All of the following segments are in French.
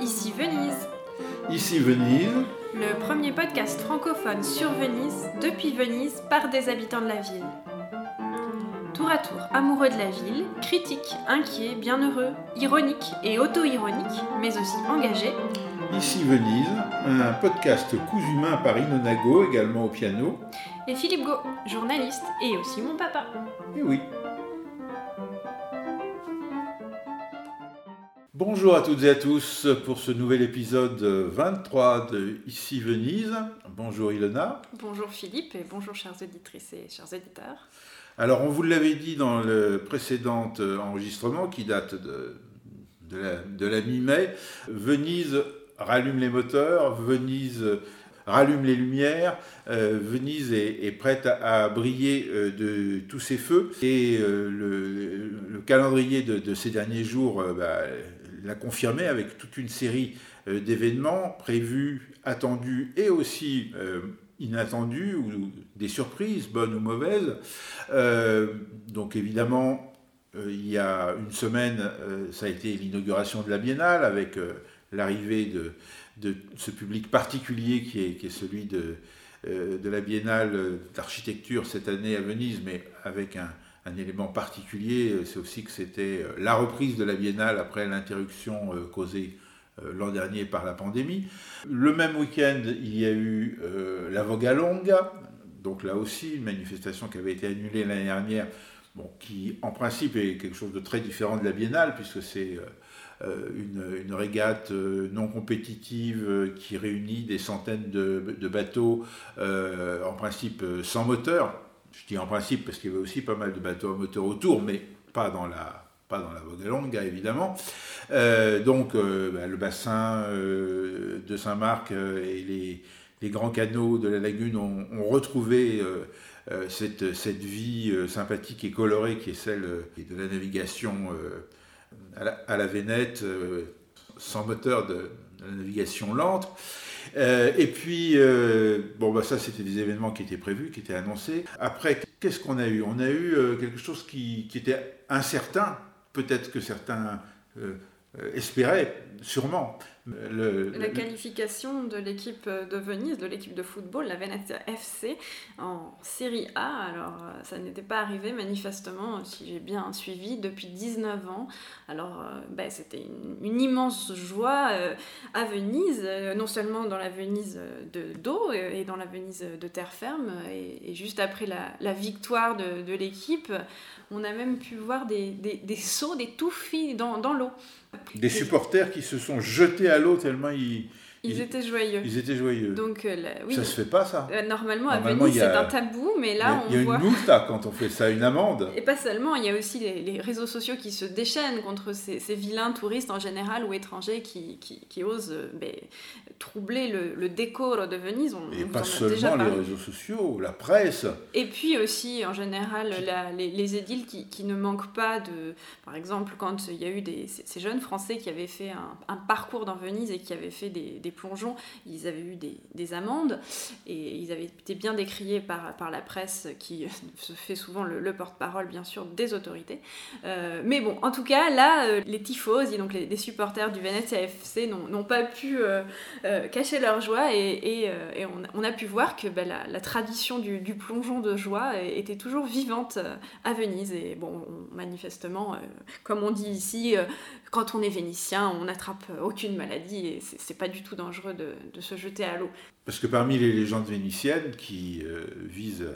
Ici Venise, Ici Venise, le premier podcast francophone sur Venise, depuis Venise, par des habitants de la ville. Tour à tour amoureux de la ville, critiques, inquiets, bienheureux, ironiques et auto-ironiques, mais aussi engagés, Ici Venise, un podcast cousu main par Inonago, également au piano. et Philippe Gau, journaliste et aussi mon papa. Et oui. Bonjour à toutes et à tous pour ce nouvel épisode 23 de Ici Venise. Bonjour Ilona. Bonjour Philippe et bonjour chères auditrices et chers auditeurs. Alors on vous l'avait dit dans le précédent euh, enregistrement qui date de, de la, de la mi-mai, Venise rallume les moteurs, Venise rallume les lumières, euh, Venise est, est prête à, à briller euh, de tous ses feux et euh, le, le calendrier de, de ces derniers jours bah, l'a confirmé avec toute une série euh, d'événements prévus, attendus et aussi euh, inattendus ou des surprises, bonnes ou mauvaises. Euh, donc évidemment, il y a une semaine, ça a été l'inauguration de la Biennale avec l'arrivée de, ce public particulier qui est, celui de la Biennale d'architecture cette année à Venise, mais avec un, un élément particulier, euh, c'est aussi que c'était euh, la reprise de la Biennale après l'interruption euh, causée l'an dernier par la pandémie. Le même week-end, il y a eu la Voga Longa, donc là aussi une manifestation qui avait été annulée l'année dernière, qui en principe est quelque chose de très différent de la Biennale, puisque c'est une, régate non compétitive qui réunit des centaines de, bateaux, en principe sans moteur. Je dis en principe parce qu'il y avait aussi pas mal de bateaux à moteur autour, mais pas dans la, pas dans la Vogalonga évidemment. Euh, donc euh, bah, le bassin euh, de Saint-Marc et les, les grands canaux de la lagune ont, retrouvé cette, cette vie sympathique et colorée qui est celle de la navigation à, la, à Vénette, sans moteur de la navigation lente. Euh, et puis, euh, bon, bah, ça, c'était des événements qui étaient prévus, qui étaient annoncés. Après, qu'est-ce qu'on a eu? On a eu euh, quelque chose qui, était incertain, peut-être que certains espéraient, sûrement. Le- La le- qualification de l'équipe de Venise, de l'équipe de football, la Venezia FC, en Série A. Alors, euh, ça n'était pas arrivé manifestement, si j'ai bien suivi, depuis 19 ans. Alors, euh, ben, c'était une, une immense joie euh, à Venise, euh, non seulement dans la Venise de d'eau et dans la Venise de terre ferme. Et, et juste après la, la victoire de, de l'équipe, on a même pu voir des, des, des sauts, des touffis dans, dans l'eau. des supporters qui se sont jetés à l'eau tellement ils, Ils Ils- étaient joyeux. ils étaient joyeux. Donc, euh, la- oui, Ça se fait pas, ça Euh, Normalement, à Venise, c'est un tabou, mais là, a, il y a on voit. une multa quand on fait ça, une amende. Et pas seulement, il y a aussi les, les réseaux sociaux qui se déchaînent contre ces, ces vilains touristes en général ou étrangers qui, qui, qui osent euh, ben, troubler le, le décor de Venise. On, Et on pas seulement les réseaux sociaux, la presse. Et puis aussi, en général, la- les, les édiles qui, qui ne manquent pas de... Par exemple, quand il y a eu des, ces, ces jeunes Français qui avaient fait un, un parcours dans Venise et qui avaient fait des, des plongeons, ils avaient eu des, des amendes et ils avaient été bien décriés par, la presse qui se fait souvent le, le porte-parole, bien sûr, des autorités. Euh, mais bon, en tout cas, là, euh, les tifosi, donc les, supporters du Venezia FC, n'ont pas pu euh, cacher leur joie et, et, et on, a- pu voir que bah, la, tradition du, plongeon de joie était toujours vivante à Venise. Et bon, on- manifestement, comme on dit ici, quand on est vénitien, on n'attrape aucune maladie et c'est pas du tout dangereux de, se jeter à l'eau. Parce que parmi les légendes vénitiennes qui euh, visent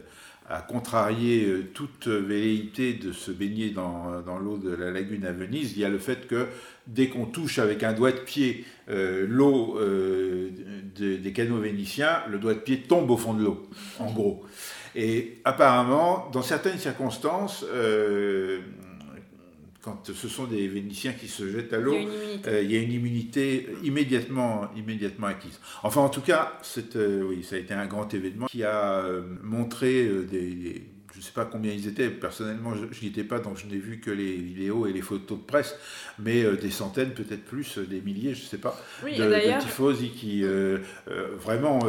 à contrarier euh, toute velléité de se baigner dans, l'eau de la lagune à Venise, il y a le fait que dès qu'on touche avec un doigt de pied euh, l'eau euh, de- des canaux vénitiens, le doigt de pied tombe au fond de l'eau, en gros. Et apparemment, dans certaines circonstances, quand ce sont des Vénitiens qui se jettent à l'eau, euh, il y a une immunité immédiatement, immédiatement acquise. Enfin, en tout cas, euh, oui, ça a été un grand événement qui a euh, montré des, je ne sais pas combien ils étaient, personnellement je n'y étais pas, donc je n'ai vu que les vidéos et les photos de presse, mais des centaines, peut-être plus, des milliers, je ne sais pas, oui, de, de, tifosi qui, vraiment,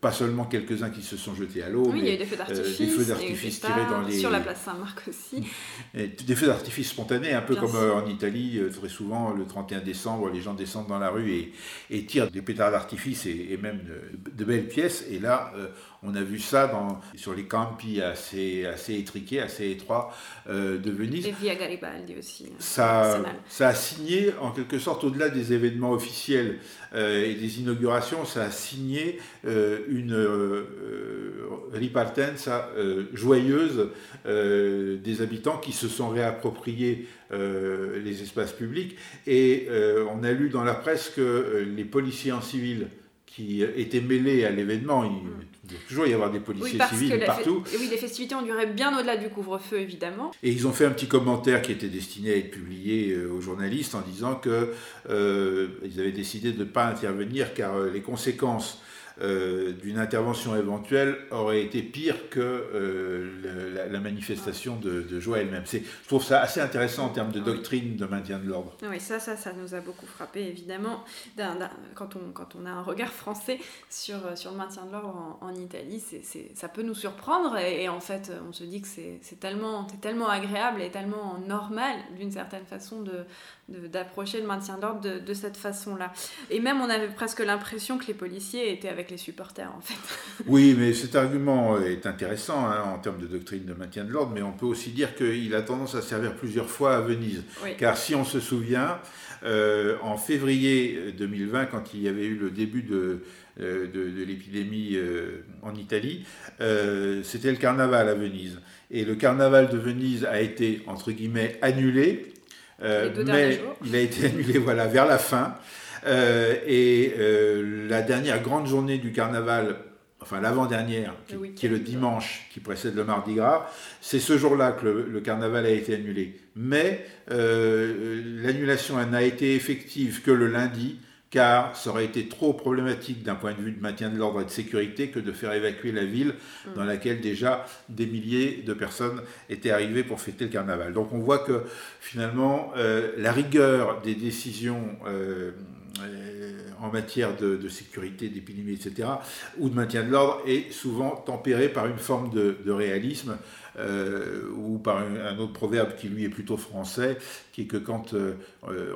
pas seulement quelques-uns qui se sont jetés à l'eau, oui, mais il y a eu des feux d'artifice, tirés dans les... Sur la place Saint-Marc aussi. Et des feux d'artifice spontanés, un peu Bien comme sûr. en Italie, très souvent, le 31 décembre, les gens descendent dans la rue et, et tirent des pétards d'artifice et, et, même de, de, belles pièces, et là, euh, on a vu ça dans, sur les campi assez, assez étriqués, assez étroits euh, de Venise. Et Via Garibaldi aussi. Ça, ça a signé, en quelque sorte, au-delà des événements officiels euh, et des inaugurations, ça a signé euh, une euh, ripartenza joyeuse des habitants qui se sont réappropriés les espaces publics. Et on a lu dans la presse que les policiers en civil qui étaient mêlés à l'événement, il doit toujours y avoir des policiers oui, civils partout. Oui, les festivités ont duré bien au-delà du couvre-feu, évidemment. Et ils ont fait un petit commentaire qui était destiné à être publié euh, aux journalistes en disant qu'ils euh, avaient décidé de ne pas intervenir car euh, les conséquences euh, d'une intervention éventuelle aurait été pire que euh, la, manifestation de, de joie elle-même. Je trouve ça assez intéressant en termes de doctrine de maintien de l'ordre. Oui, ça, ça, ça nous a beaucoup frappé, évidemment, quand, on, quand on a un regard français sur, sur le maintien de l'ordre en, Italie, ça peut nous surprendre et, et, en fait, on se dit que c'est tellement, tellement agréable et tellement normal, d'une certaine façon, de, d'approcher le maintien d'ordre de, de, cette façon-là. Et même, on avait presque l'impression que les policiers étaient avec les supporters, en fait. Oui, mais cet argument est intéressant hein, en termes de doctrine de maintien de l'ordre, mais on peut aussi dire qu'il a tendance à servir plusieurs fois à Venise. Oui. Car si on se souvient, euh, en février 2020, quand il y avait eu le début de, euh, de, de l'épidémie euh, en Italie, euh, c'était le carnaval à Venise. Et le carnaval de Venise a été, entre guillemets, annulé euh, mais il a été annulé voilà, vers la fin. Euh, et euh, la dernière grande journée du carnaval, enfin l'avant-dernière, qui, qui, est le dimanche qui précède le Mardi Gras, c'est ce jour-là que le, le, carnaval a été annulé. Mais euh, l'annulation n'a été effective que le lundi, car ça aurait été trop problématique d'un point de vue de maintien de l'ordre et de sécurité que de faire évacuer la ville mmh. dans laquelle déjà des milliers de personnes étaient arrivées pour fêter le carnaval. Donc on voit que finalement euh, la rigueur des décisions euh, en matière de, sécurité, d'épidémie, etc., ou de maintien de l'ordre est souvent tempérée par une forme de, réalisme euh, ou par un, autre proverbe qui lui est plutôt français, qui est que quand euh,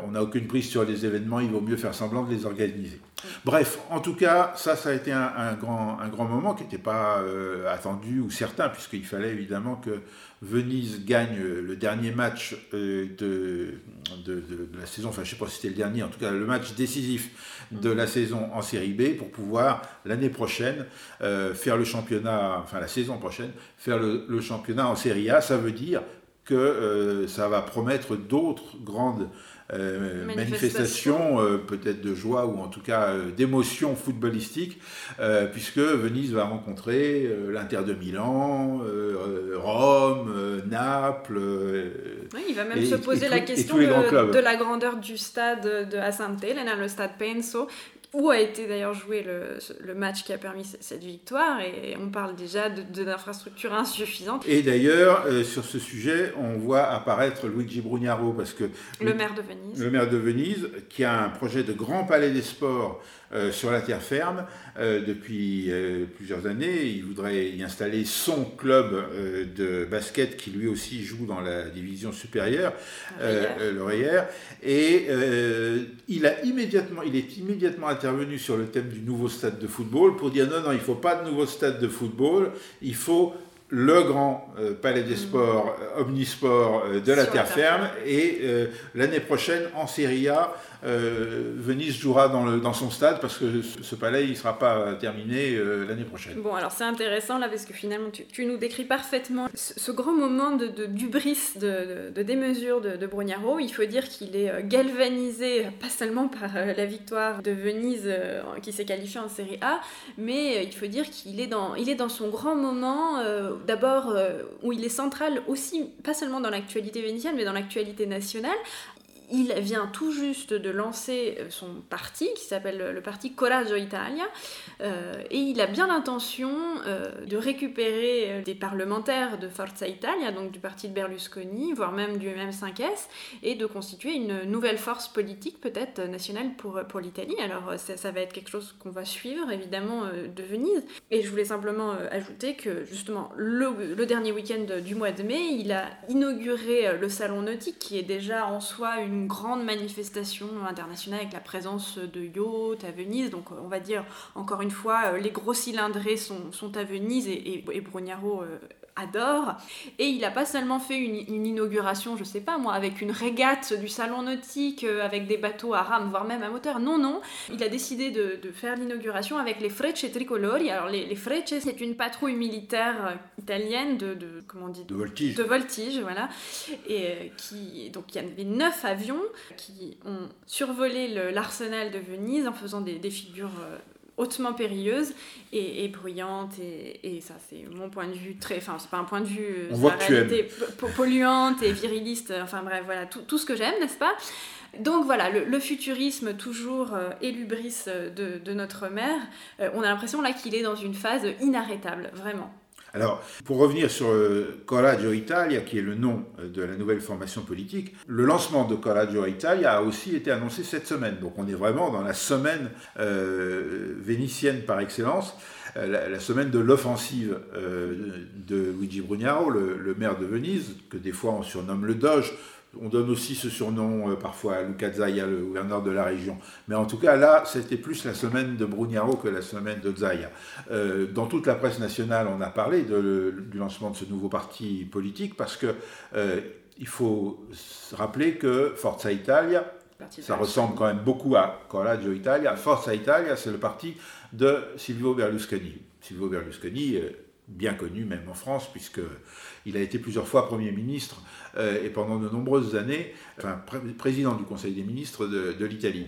on n'a aucune prise sur les événements, il vaut mieux faire semblant de les organiser. Bref, en tout cas, ça, ça a été un, grand, un grand moment qui n'était pas euh, attendu ou certain, puisqu'il fallait évidemment que Venise gagne le dernier match euh, de, la saison, enfin je ne sais pas si c'était le dernier, en tout cas le match décisif de la saison en série B pour pouvoir l'année prochaine euh, faire le championnat, enfin la saison prochaine, faire le, le championnat en série A. Ça veut dire que euh, ça va promettre d'autres grandes euh, manifestation, euh, peut-être de joie ou en tout cas d'émotion footballistique, puisque Venise va rencontrer l'Inter de Milan, Rome, Naples. oui, il va même et, se poser la question de, de, la grandeur du stade de Asante, le stade Penso où a été d'ailleurs joué le, le, match qui a permis cette victoire et on parle déjà d'infrastructures de, insuffisantes. Et d'ailleurs, euh, sur ce sujet, on voit apparaître Luigi Brugnaro parce que le maire de Venise, le maire de Venise, qui a un projet de grand palais des sports euh, sur la terre ferme euh, depuis euh, plusieurs années. Il voudrait y installer son club de basket qui lui aussi joue dans la division supérieure, l'Oreillère. Et il, a immédiatement, il est immédiatement intervenu sur le thème du nouveau stade de football pour dire non, non, il ne faut pas de nouveau stade de football, il faut le grand euh, palais des sports, euh, omnisport euh, de la terre, ferme. Et l'année prochaine, en Serie A, Venise jouera dans, le, dans son stade parce que ce palais, il ne sera pas terminé l'année prochaine. Bon, alors c'est intéressant là parce que finalement, tu, tu nous décris parfaitement ce, ce grand moment de, de d'ubris, de, de, de, démesure de, de Brugnaro. Il faut dire qu'il est galvanisé, pas seulement par la victoire de Venise qui s'est qualifiée en Serie A, mais il faut dire qu'il est dans, il est dans son grand moment d'abord euh, où il est central aussi, pas seulement dans l'actualité vénitienne, mais dans l'actualité nationale. Il vient tout juste de lancer son parti qui s'appelle le parti Coraggio Italia et il a bien l'intention de récupérer des parlementaires de Forza Italia, donc du parti de Berlusconi, voire même du M5S, et de constituer une nouvelle force politique peut-être nationale pour, l'Italie. Alors ça, ça, va être quelque chose qu'on va suivre évidemment de Venise. Et je voulais simplement ajouter que justement le, le dernier week-end du mois de mai, il a inauguré le salon nautique qui est déjà en soi une grande manifestation internationale avec la présence de yachts à Venise. Donc on va dire encore une fois, les gros cylindrés sont, à Venise et, et, euh, adore. Et il n'a pas seulement fait une, inauguration, je sais pas moi, avec une régate du salon nautique, euh, avec des bateaux à rame, voire même à moteur. Non, non. Il a décidé de, faire l'inauguration avec les Frecce Tricolori. Alors, les, les Frecce, c'est une patrouille militaire euh, italienne de, comment on dit De voltige. De voltige, voilà. Et euh, qui, donc, il y avait neuf avions qui ont survolé l'arsenal de Venise en faisant des, des figures hautement périlleuse et, bruyante et, ça c'est mon point de vue très enfin c'est pas un point de vue On voit réalité polluante et viriliste enfin bref voilà tout, tout ce que j'aime n'est-ce pas? Donc voilà, le, futurisme toujours euh, élubris de, de, notre mère, euh, on a l'impression là qu'il est dans une phase inarrêtable, vraiment. Alors, pour revenir sur euh, Coraggio Italia, qui est le nom euh, de la nouvelle formation politique, le lancement de Coraggio Italia a aussi été annoncé cette semaine. Donc on est vraiment dans la semaine euh, vénitienne par excellence, la, semaine de l'offensive de Luigi Brugnaro, le, maire de Venise, que des fois on surnomme le Doge. On donne aussi ce surnom euh, parfois à Luca Zaya, le gouverneur de la région. Mais en tout cas, là, c'était plus la semaine de Brugnaro que la semaine de Zaya. Euh, dans toute la presse nationale, on a parlé du lancement de ce nouveau parti politique parce que euh, il faut se rappeler que Forza Italia, ça ressemble quand même beaucoup à Coraggio Italia. Forza Italia, c'est le parti de Silvio Berlusconi. Silvio Berlusconi, bien connu même en France, puisqu'il a été plusieurs fois Premier ministre euh, et pendant de nombreuses années, enfin, président du Conseil des ministres de, l'Italie.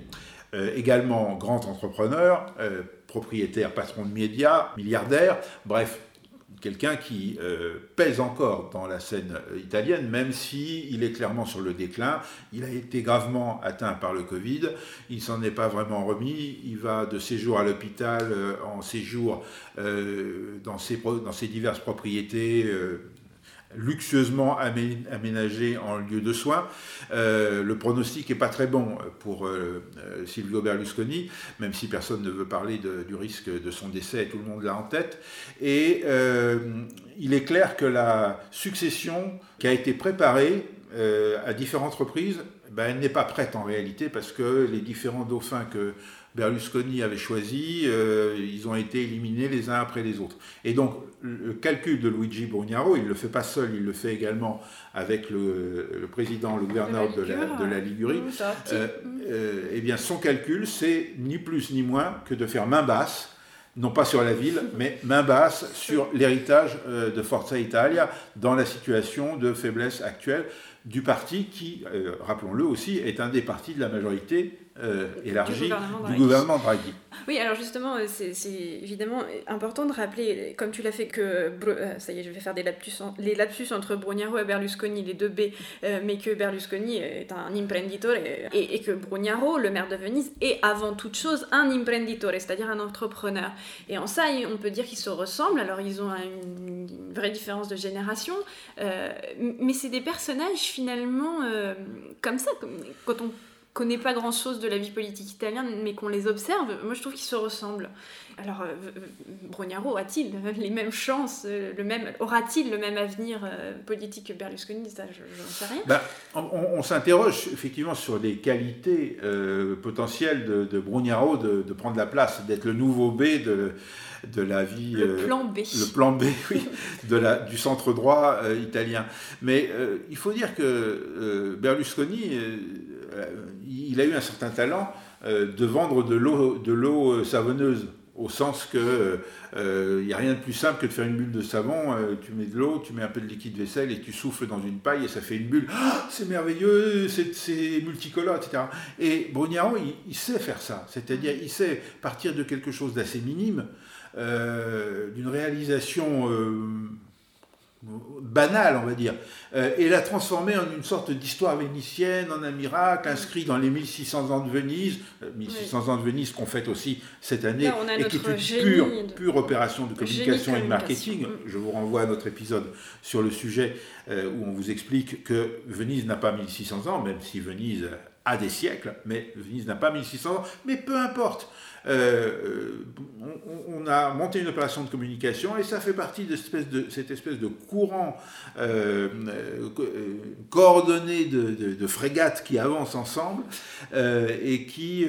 Euh, également grand entrepreneur, euh, propriétaire, patron de médias, milliardaire, bref, quelqu'un qui pèse encore dans la scène italienne, même si il est clairement sur le déclin. Il a été gravement atteint par le Covid, il s'en est pas vraiment remis. Il va de séjour à l'hôpital en séjour dans, ses, diverses propriétés luxueusement aménagé en lieu de soins. Euh, le pronostic n'est pas très bon pour euh, euh, Silvio Berlusconi, même si personne ne veut parler du risque de son décès, tout le monde l'a en tête. Et il est clair que la succession qui a été préparée à différentes reprises, ben, elle n'est pas prête en réalité parce que les différents dauphins que Berlusconi avait choisi, euh, ils ont été éliminés les uns après les autres. Et donc, le calcul de Luigi Brugnaro, il ne le fait pas seul, il le fait également avec le, président, le gouverneur de la, de la, Ligurie. Euh, euh, eh bien, son calcul, c'est ni plus ni moins que de faire main basse non pas sur la ville, mais main basse sur l'héritage de Forza Italia dans la situation de faiblesse actuelle du parti qui, rappelons-le aussi, est un des partis de la majorité euh, élargie du gouvernement, Draghi. Oui, alors justement, euh, c'est évidemment important de rappeler, comme tu l'as fait, que, euh, ça y est, je vais faire des lapsus, les lapsus entre Brugnaro et Berlusconi, les deux B, mais que Berlusconi est un imprenditore et, et, que Brugnaro, le maire de Venise, est avant toute chose un imprenditore, c'est-à-dire un entrepreneur. Et en ça, on peut dire qu'ils se ressemblent, alors ils ont une, vraie différence de génération, mais c'est des personnages finalement comme ça, quand on connaît pas grand chose de la vie politique italienne, mais qu'on les observe, moi je trouve qu'ils se ressemblent. Alors, euh, Brognaro a-t-il les mêmes chances, euh, le même, aura-t-il le même avenir euh, politique que Berlusconi? Ça, je n'en sais rien. Ben, on, s'interroge effectivement sur les qualités potentielles de, de Brognaro de, de, prendre la place, d'être le nouveau B de, de la vie. Le plan B. Le plan B, oui, de la, du centre droit italien. Mais il faut dire que Berlusconi il a eu un certain talent euh, de vendre de l'eau, de l'eau euh, savonneuse, au sens que il euh, n'y a rien de plus simple que de faire une bulle de savon. tu mets de l'eau, tu mets un peu de liquide vaisselle et tu souffles dans une paille et ça fait une bulle. Ah, c'est merveilleux, c'est, multicolore, etc. Et Brugnaro, il, sait faire ça. C'est-à-dire, il sait partir de quelque chose d'assez minime, d'une réalisation banale, on va dire, euh, et l'a transformée en une sorte d'histoire vénitienne, en un miracle, inscrit dans les 1600 ans de Venise, 1600 ans de Venise qu'on fête aussi cette année, et qui est une pure, pure opération de communication et de marketing. Mm. Je vous renvoie à notre épisode sur le sujet où on vous explique que Venise n'a pas 1600 ans, même si Venise a des siècles, mais Venise n'a pas 1600 ans, mais peu importe. Euh, on, a monté une opération de communication et ça fait partie de cette espèce de, courant euh, euh, coordonné de, frégates qui avancent ensemble et qui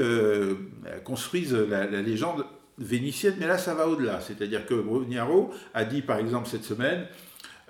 construisent la, la, légende vénitienne. Mais là, ça va au-delà. C'est-à-dire que Brugnaro a dit, par exemple, cette semaine,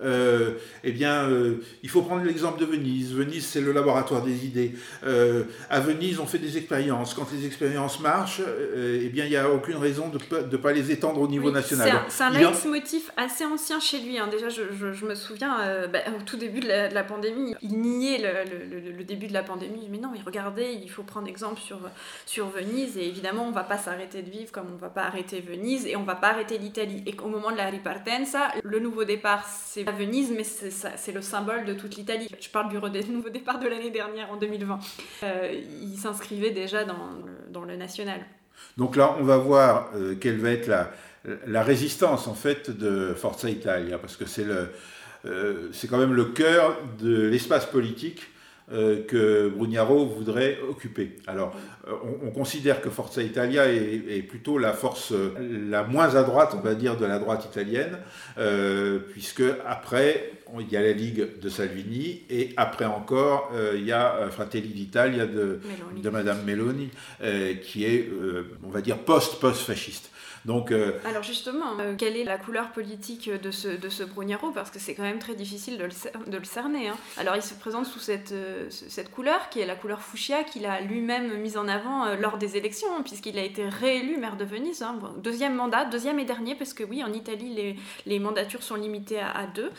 euh, eh bien, euh, il faut prendre l'exemple de Venise. Venise, c'est le laboratoire des idées. Euh, à Venise, on fait des expériences. Quand les expériences marchent, eh bien, il n'y a aucune raison de ne pas les étendre au niveau national. C'est un, leitmotiv assez ancien chez lui. Hein. Déjà, je, me souviens, bah, au tout début de la, pandémie, il niait le, début de la pandémie. Mais non, mais regardez, il faut prendre exemple sur, sur Venise. Et évidemment, on ne va pas s'arrêter de vivre comme on ne va pas arrêter Venise et on ne va pas arrêter l'Italie. Et au moment de la ripartenza, le nouveau départ, c'est à Venise, mais c'est le symbole de toute l'Italie. Je parle du nouveau départ de l'année dernière, en 2020. Euh, il s'inscrivait déjà dans, le national. Donc là, on va voir euh, quelle va être la, résistance en fait de Forza Italia, parce que c'est euh, c'est quand même le cœur de l'espace politique euh, que Brugnaro voudrait occuper. Alors, euh, on, considère que Forza Italia est, plutôt la force euh, la moins à droite, on va dire, de la droite italienne, puisque après, il y a la Ligue de Salvini, et après encore, il y a Fratelli d'Italia de, de Madame Meloni, qui est, on va dire, post-post-fasciste. Donc, euh, Alors justement, euh, quelle est la couleur politique de ce, de ce Brugnaro Parce que c'est quand même très difficile de le, de le cerner. Hein. Alors il se présente sous cette, euh, cette couleur, qui est la couleur fuchsia, qu'il a lui-même mise en avant lors des élections, hein, puisqu'il a été réélu maire de Venise. Hein. deuxième mandat, deuxième et dernier, parce que oui, en Italie, les, les mandatures sont limitées à, deux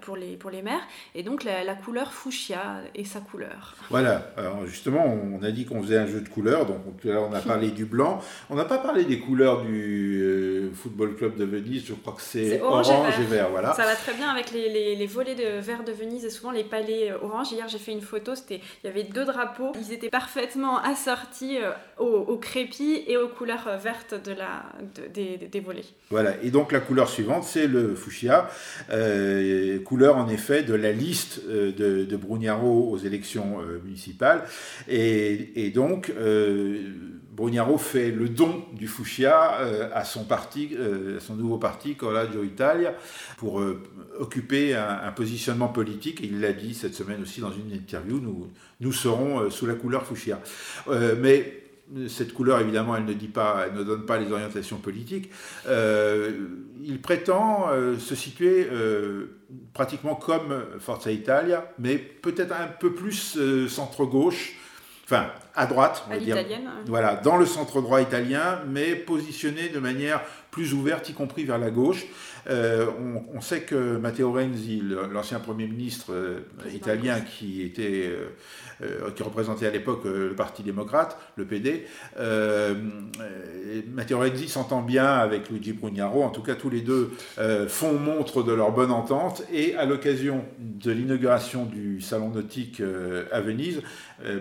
pour, les, pour les maires. Et donc la, la, couleur fuchsia est sa couleur. Voilà, Alors, justement, on a dit qu'on faisait un jeu de couleurs, donc là on a parlé du blanc. On n'a pas parlé des couleurs du euh, Football Club de Venise, je crois que c'est orange, et, vert. Voilà. Ça va très bien avec les, les, volets de vert de Venise et souvent les palais euh, orange. Hier, j'ai fait une photo, il y avait deux drapeaux, ils étaient parfaitement assortis euh, au, crépi et aux couleurs vertes de la, des, des, volets. Voilà, et donc la couleur suivante, c'est le fuchsia, couleur en effet de la liste de, de Brugnaro aux élections municipales. Et, et donc, Brugnaro fait le don du fuchsia euh, à son parti, euh, son nouveau parti, Coraggio Italia, pour euh, occuper un, positionnement politique. il l'a dit cette semaine aussi dans une interview, nous, nous serons sous la couleur fuchsia. mais cette couleur, évidemment, elle ne dit pas, elle ne donne pas les orientations politiques. il prétend se situer pratiquement comme Forza Italia, mais peut-être un peu plus centre-gauche enfin à droite, on va dire, voilà, dans le centre droit italien, mais positionné de manière plus ouverte, y compris vers la gauche. Euh, on, sait que Matteo Renzi, l'ancien Premier ministre euh, italien qui, était, euh, qui représentait à l'époque le Parti démocrate, le PD, Matteo Renzi s'entend bien avec Luigi Brugnaro, en tout cas tous les deux font montre de leur bonne entente, et à l'occasion de l'inauguration du salon nautique à Venise,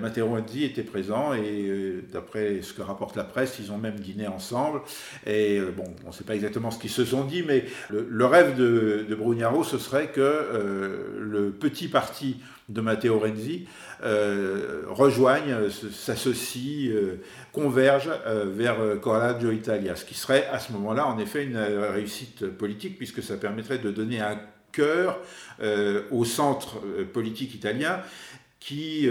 Matteo Renzi était présent, et d'après ce que rapporte la presse, ils ont même dîné ensemble, et bon, on ne sait pas exactement ce qu'ils se sont dit, mais le, rêve de, de, Brugnaro, ce serait que euh, le petit parti de Matteo Renzi euh, rejoigne, s'associe, euh, converge vers Coraggio Italia, ce qui serait à ce moment-là en effet une réussite politique puisque ça permettrait de donner un cœur au centre politique italien qui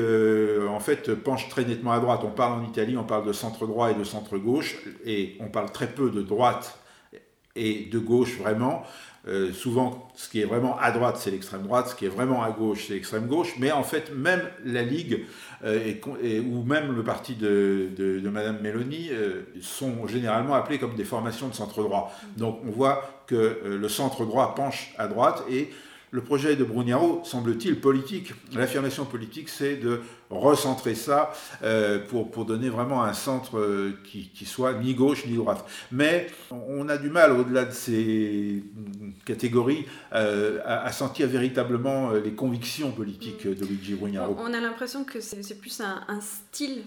en fait penche très nettement à droite. On parle en Italie, on parle de centre droit et de centre gauche, et on parle très peu de droite et de gauche vraiment. Euh, souvent, ce qui est vraiment à droite, c'est l'extrême droite, ce qui est vraiment à gauche, c'est l'extrême gauche. Mais en fait, même la Ligue euh, et, ou même le parti de, de, Madame Meloni euh, sont généralement appelés comme des formations de centre droit. Donc, on voit que le centre droit penche à droite et le projet de Brugnaro semble-t-il politique. L'affirmation politique, c'est de recentrer ça euh, pour, pour donner vraiment un centre euh, qui, qui soit ni gauche ni droite. Mais on a du mal, au-delà de ces catégories, euh, à, sentir véritablement les convictions politiques de Luigi Brugnaro. On a l'impression que c'est plus un, un style,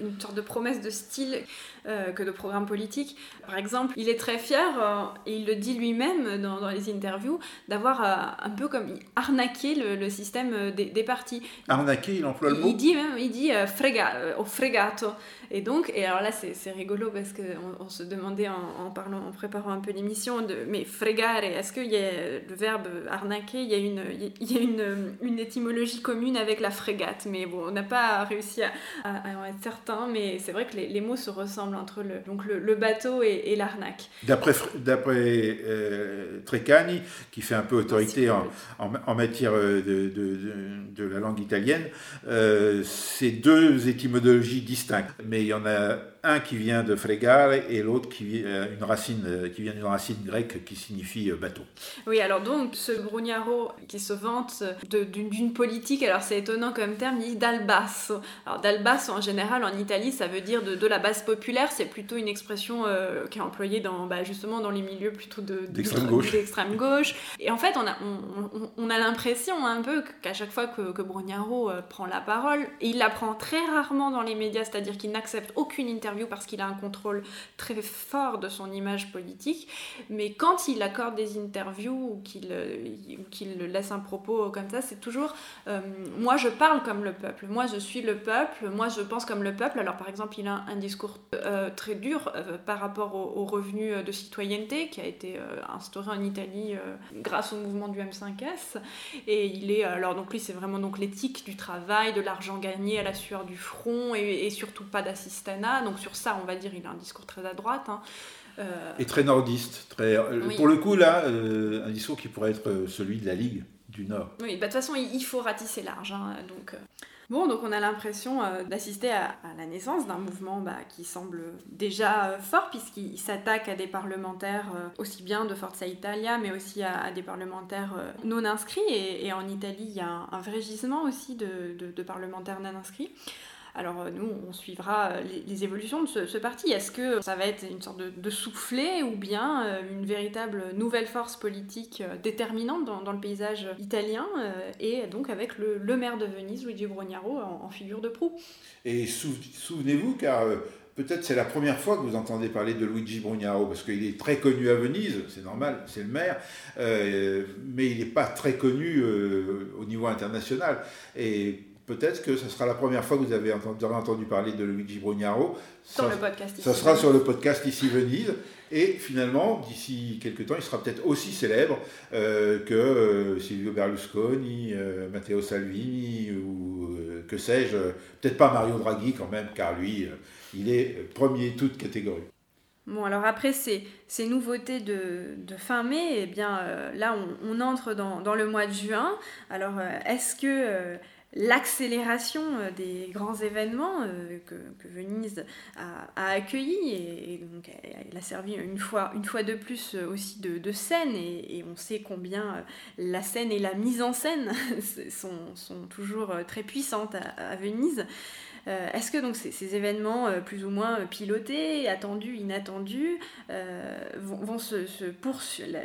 une sorte de promesse de style que de programme politique. Par exemple, il est très fier, et il le dit lui-même dans, dans, les interviews, d'avoir un peu comme arnaqué le, système des, des partis. Arnaqué, il emploie le mot il dit même, il dit euh, frega, euh, au fregato. Et donc, et alors là, c'est rigolo parce qu'on on se demandait en, parlant, en préparant un peu l'émission, de, mais fregare, est-ce qu'il y a le verbe arnaquer, il y a une, il y a une, une étymologie commune avec la frégate, mais bon, on n'a pas réussi à, à, être certain, mais c'est vrai que les, les, mots se ressemblent entre le, donc le, bateau et, l'arnaque. D'après euh, Treccani, qui fait un peu autorité en, en, matière de, de, de, la langue italienne, euh, c'est deux étymologies distinctes. Mais il y en a un qui vient de fregare et l'autre qui, euh, une racine, euh, qui vient d'une racine grecque qui signifie euh, bateau. Oui, alors donc ce Brugnaro qui se vante d'une politique, alors c'est étonnant comme terme, il dit d'albasso. Alors d'albasso en général en Italie ça veut dire de, de la base populaire, c'est plutôt une expression qui est employée dans, bah, justement dans les milieux plutôt d'extrême gauche. gauche. Et en fait on a, on, on a l'impression un peu qu'à chaque fois que, que Brugnaro prend la parole, il la prend très rarement dans les médias, c'est-à-dire qu'il n'accepte aucune interview parce qu'il a un contrôle très fort de son image politique, mais quand il accorde des interviews ou qu'il euh, laisse un propos comme ça, c'est toujours euh, moi je parle comme le peuple, moi je suis le peuple, moi je pense comme le peuple. Alors par exemple, il a un discours euh, très dur par rapport au, revenu de citoyenneté qui a été instauré en Italie grâce au mouvement du M5S, et il est alors donc lui c'est vraiment donc l'éthique du travail, de l'argent gagné à la sueur du front et, et surtout pas d'assistanat. Donc sur ça, on va dire, il a un discours très à droite. Hein. Euh, Et très nordiste. Très... Euh, pour le coup, là, euh, un discours qui pourrait être celui de la Ligue du Nord. Oui, bah, de toute façon, il faut ratisser large. Hein, donc, Bon, donc on a l'impression d'assister à, la naissance d'un mouvement bah, qui semble déjà fort, puisqu'il s'attaque à des parlementaires aussi bien de Forza Italia, mais aussi à, des parlementaires non inscrits. Et, en Italie, il y a un, vrai gisement aussi de, de parlementaires non inscrits. Alors euh, nous, on suivra euh, les, évolutions de ce, parti. Est-ce que ça va être une sorte de, soufflet ou bien euh, une véritable nouvelle force politique déterminante dans, le paysage italien et donc avec le, maire de Venise, Luigi Brugnaro, en, figure de proue? Et souvenez-vous, car peut-être c'est la première fois que vous entendez parler de Luigi Brugnaro, parce qu'il est très connu à Venise, c'est normal, c'est le maire, mais il n'est pas très connu au niveau international. Et peut-être que ce sera la première fois que vous avez entendu, entendu parler de Luigi Brugnaro. Sur ça, le podcast ici. Ça sera sur le podcast Ici Venise. Et finalement, d'ici quelques temps, il sera peut-être aussi célèbre euh, que euh, Silvio Berlusconi, euh, Matteo Salvini ou que sais-je. Peut-être pas Mario Draghi quand même, car lui, il est premier toute catégorie. Bon, alors après ces, ces nouveautés de, de, fin mai, eh bien là, on, on entre dans, dans, le mois de juin. Alors, est-ce que l'accélération euh, des grands événements euh, que, Venise a, accueillis et, donc elle a servi une fois, de plus euh, aussi de, scène et, on sait combien la scène et la mise en scène sont toujours très puissantes à Venise. Euh, est-ce que donc ces, événements euh, plus ou moins euh, pilotés, attendus, inattendus, vont,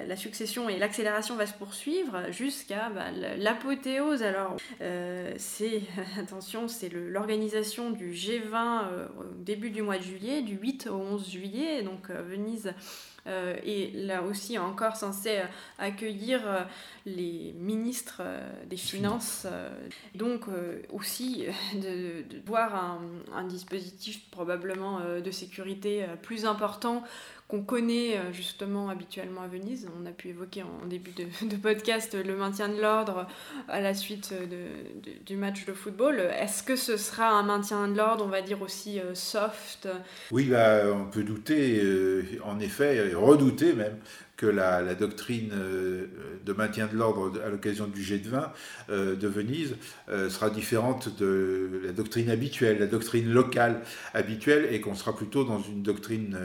la, succession et l'accélération va se poursuivre jusqu'à bah, l'apothéose Alors, c'est, attention, c'est l'organisation du G20 au début du mois de juillet, du 8 au 11 juillet, donc Venise euh, et là aussi encore censé euh, accueillir euh, les ministres des Finances. donc aussi de, voir un, un, dispositif probablement de sécurité plus important qu'on connaît euh, justement habituellement à Venise. On a pu évoquer en début de, podcast le maintien de l'ordre à la suite de, du match de football. Est-ce que ce sera un maintien de l'ordre, on va dire aussi euh, soft? Oui, bah, on peut douter, euh, en effet, redouter même, que la, doctrine euh, de maintien de l'ordre à l'occasion du jet de vin euh, de Venise euh, sera différente de la doctrine habituelle, la doctrine locale habituelle, et qu'on sera plutôt dans une doctrine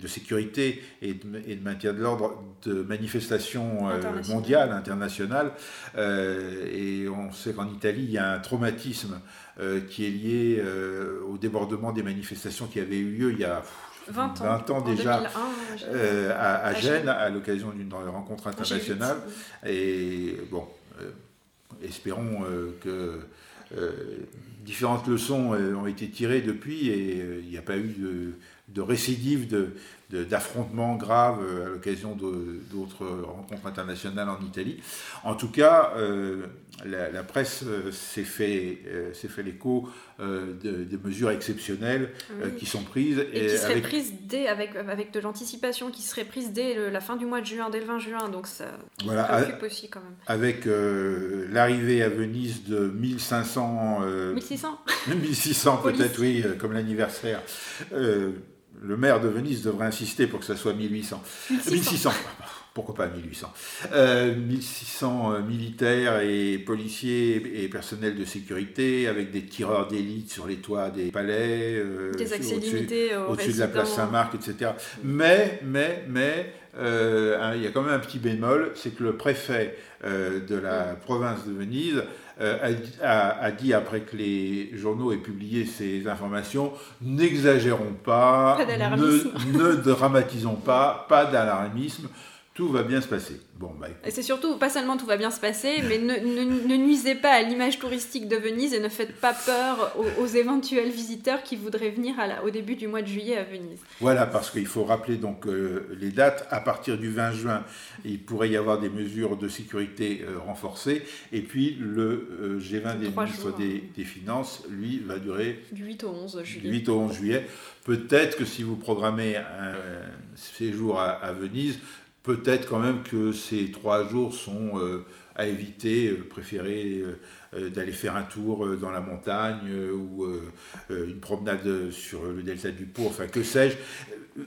de sécurité et de, maintien de l'ordre de manifestations mondiales, internationales. et on sait qu'en Italie, il y a un traumatisme qui est lié au débordement des manifestations qui avaient eu lieu il y a 20 ans, déjà euh, à, Gênes, à l'occasion d'une rencontre internationale. Et bon, euh, espérons euh, que différentes leçons ont été tirées depuis. Et il n'y a pas eu de, de récidive de, d'affrontements graves à l'occasion d'autres rencontres internationales en Italie. En tout cas, la, presse euh, s'est fait, euh, fait l'écho euh, des mesures exceptionnelles qui sont prises. Et, qui seraient avec... prises dès, avec, avec de l'anticipation, qui seraient prises dès la fin du mois de juin, dès le 20 juin. Donc ça voilà, préoccupe aussi quand même. Avec l'arrivée à Venise de 1500... 1600 1600 peut-être, oui, comme l'anniversaire le maire de Venise devrait insister pour que ça soit 1800. 1600 pourquoi pas 1800 1600 euh, euh, militaires et policiers et personnels de sécurité avec des tireurs d'élite sur les toits des palais, euh, des accès limités au-dessus de la place Saint-Marc, etc. Mais, mais, mais, il y a quand même un petit bémol, c'est que le préfet de la province de Venise a, dit après que les journaux aient publié ces informations, n'exagérons pas, ne, ne dramatisons pas, pas d'alarmisme tout va bien se passer. Bon, bah, et c'est surtout, pas seulement tout va bien se passer, mais ne, ne, nuisez pas à l'image touristique de Venise et ne faites pas peur aux, éventuels visiteurs qui voudraient venir à la, au début du mois de juillet à Venise. Voilà, parce qu'il faut rappeler donc euh, les dates. À partir du 20 juin, il pourrait y avoir des mesures de sécurité euh, renforcées. Et puis le euh, G20 des ministres des, des, Finances, lui, va durer du 8 au 11 juillet. 8 au 11 juillet. Peut-être que si vous programmez un séjour à, à Venise, peut-être quand même que ces trois jours sont euh, à éviter, euh, préférer euh, d'aller faire un tour dans la montagne ou une promenade sur le delta du Pau, enfin que sais-je.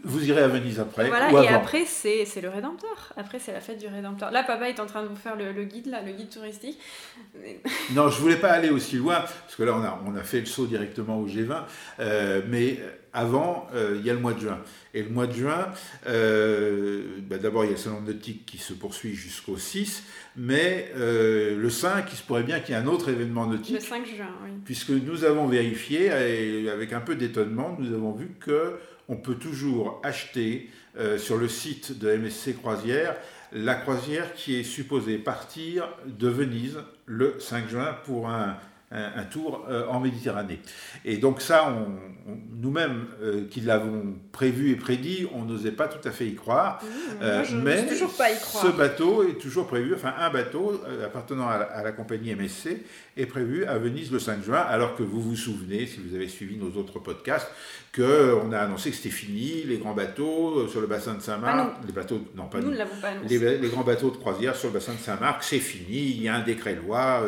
Vous irez à Venise après. Voilà, ou et après, c'est le Rédempteur. Après, c'est la fête du Rédempteur. Là, papa est en train de vous faire le, guide, là, le guide touristique. non, je voulais pas aller aussi loin, parce que là, on a, on a fait le saut directement au G20. mais avant, il y a le mois de juin. Et le mois de juin, euh, bah, d'abord il y a le salon nautique qui se poursuit jusqu'au 6, mais euh, le 5, il se pourrait bien qu'il y ait un autre événement nautique. Le 5 juin, oui. Puisque nous avons vérifié, et avec un peu d'étonnement, nous avons vu qu'on peut toujours acheter euh, sur le site de MSC Croisière la croisière qui est supposée partir de Venise le 5 juin pour un un, tour euh, en Méditerranée. Et donc ça, on, nous-mêmes euh, qui l'avons prévu et prédit, on n'osait pas tout à fait y croire. Euh, mais toujours pas y croire. ce bateau est toujours prévu, enfin un bateau appartenant à la, à la, compagnie MSC est prévu à Venise le 5 juin, alors que vous vous souvenez, si vous avez suivi nos autres podcasts, qu'on a annoncé que c'était fini, les grands bateaux sur le bassin de Saint-Marc, les bateaux, non pas nous, pas les, les, grands bateaux de croisière sur le bassin de Saint-Marc, c'est fini, il y a un décret loi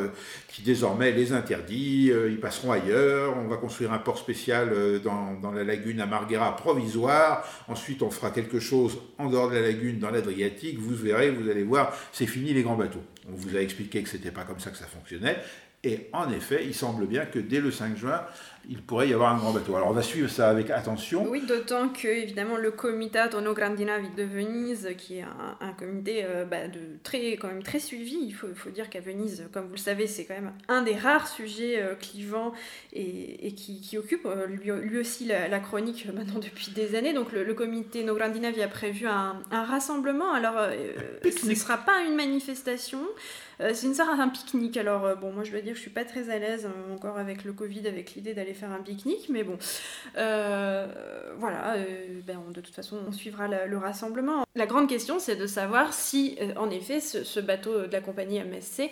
qui désormais les interdit, euh, ils passeront ailleurs, on va construire un port spécial euh, dans, la lagune à Marghera provisoire, ensuite on fera quelque chose en dehors de la lagune dans l'Adriatique, vous verrez, vous allez voir, c'est fini les grands bateaux. On vous a expliqué que c'était pas comme ça que ça fonctionnait, et en effet, il semble bien que dès le 5 juin, il pourrait y avoir un grand bateau. Alors on va suivre ça avec attention. Oui, d'autant que évidemment le Comitato No Grandi Navi de Venise, qui est un, comité euh, bah, de très, quand même très suivi, il faut, dire qu'à Venise, comme vous le savez, c'est quand même un des rares sujets euh, clivants et, et qui, qui, occupe euh, lui, lui, aussi la, chronique maintenant depuis des années. Donc le, comité No Grandi Navi a prévu un, un rassemblement. Alors ce ne sera pas une manifestation. c'est une sorte d'un pique-nique. Alors, bon, moi je dois dire, je suis pas très à l'aise encore avec le Covid, avec l'idée d'aller faire un pique-nique, mais bon, euh, voilà, euh, ben, de toute façon, on suivra le rassemblement. La grande question, c'est de savoir si, euh, en effet, ce, bateau de la compagnie MSC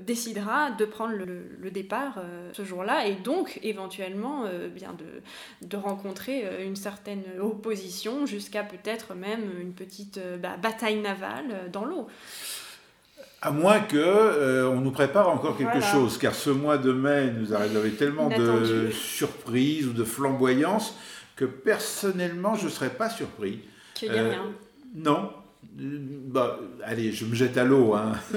décidera de prendre le, départ ce jour-là, et donc, éventuellement, bien de, rencontrer une certaine opposition, jusqu'à peut-être même une petite bah, bataille navale dans l'eau. À moins que euh, on nous prépare encore quelque chose, car ce mois de mai nous a réservé tellement de surprises ou de flamboyances que personnellement je ne serais pas surpris. Qu'il n'y ait euh, rien. Non, bah, allez, je me jette à l'eau. Hein.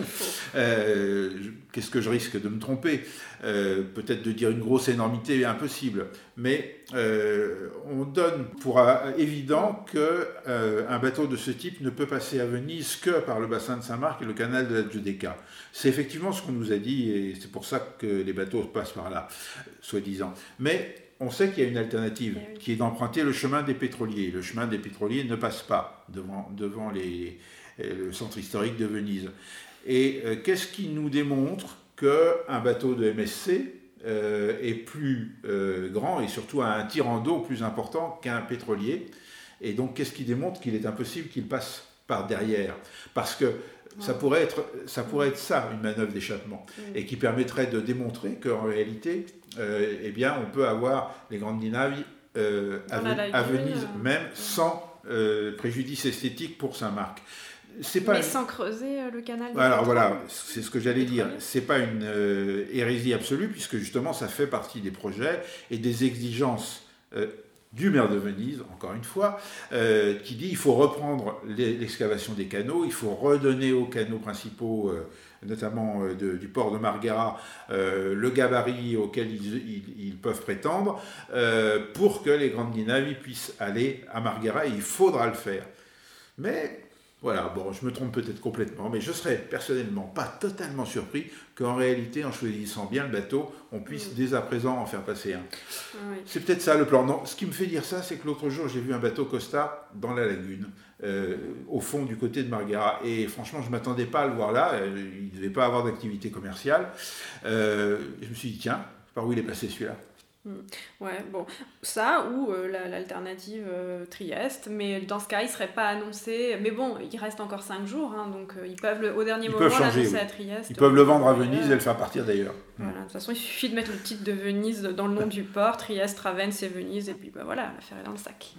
Euh, qu'est-ce que je risque de me tromper? Euh, Peut-être de dire une grosse énormité impossible. Mais euh, on donne pour évident qu'un bateau de ce type ne peut passer à Venise que par le bassin de Saint-Marc et le canal de la Giudecca. C'est effectivement ce qu'on nous a dit et c'est pour ça que les bateaux passent par là, soi-disant. Mais on sait qu'il y a une alternative, qui est d'emprunter le chemin des pétroliers. Le chemin des pétroliers ne passe pas devant, devant les, le centre historique de Venise. Et euh, qu'est-ce qui nous démontre qu'un bateau de MSC euh, est plus euh, grand et surtout a un tirant d'eau plus important qu'un pétrolier? Et donc, qu'est-ce qui démontre qu'il est impossible qu'il passe par derrière? Parce que ça pourrait, être, ça pourrait être ça, une manœuvre d'échappement, et qui permettrait de démontrer qu'en réalité, euh, eh bien, on peut avoir les grandes dynamiques euh, à, Venise euh, même sans préjudice esthétique pour Saint-Marc. Pas Mais sans creuser le canal. Alors voilà, c'est ce que j'allais dire. C'est pas une hérésie absolue puisque justement ça fait partie des projets et des exigences du maire de Venise, encore une fois, qui dit il faut reprendre l'excavation des canaux, il faut redonner aux canaux principaux notamment euh, du port de Marghera, euh, le gabarit auquel ils, peuvent prétendre, euh, pour que les grandes navires puissent aller à Marghera, et il faudra le faire. Mais voilà, bon, je me trompe peut-être complètement, mais je serais personnellement pas totalement surpris qu'en réalité, en choisissant bien le bateau, on puisse dès à présent en faire passer un. C'est peut-être ça le plan. Non, ce qui me fait dire ça, c'est que l'autre jour, j'ai vu un bateau Costa dans la lagune, euh, au fond du côté de Marghera. Et franchement, je ne m'attendais pas à le voir là. Euh, il ne devait pas avoir d'activité commerciale. Euh, je me suis dit, tiens, par où il est passé celui-là? Ouais, bon, ça ou euh, l'alternative euh, Trieste, mais dans ce cas, il ne serait pas annoncé. Mais bon, il reste encore 5 jours, hein, donc euh, ils peuvent le, au dernier moment l'annoncer à Trieste. Ils peuvent le vendre à Venise et le faire partir d'ailleurs. Voilà, de toute façon, il suffit de mettre le titre de Venise dans le nom du port, Trieste, Ravenne, et Venise, et puis bah, voilà, l'affaire est dans le sac.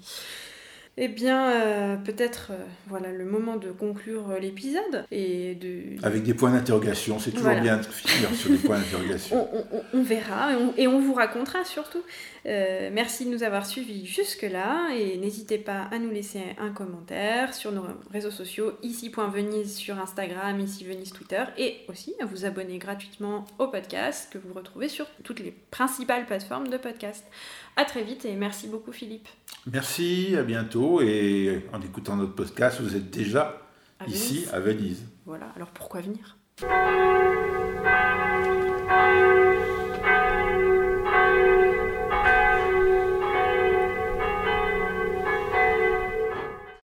Eh bien, euh, peut-être euh, voilà le moment de conclure euh, l'épisode et de avec des points d'interrogation. C'est toujours bien de finir sur des points d'interrogation. On, verra et on, vous racontera surtout. merci de nous avoir suivis jusque là et n'hésitez pas à nous laisser un commentaire sur nos réseaux sociaux ici.venise sur Instagram, ici Venise Twitter et aussi à vous abonner gratuitement au podcast que vous retrouvez sur toutes les principales plateformes de podcast. À très vite et merci beaucoup Philippe. Merci, à bientôt. Et en écoutant notre podcast, vous êtes déjà ici à Venise. Voilà, alors pourquoi venir?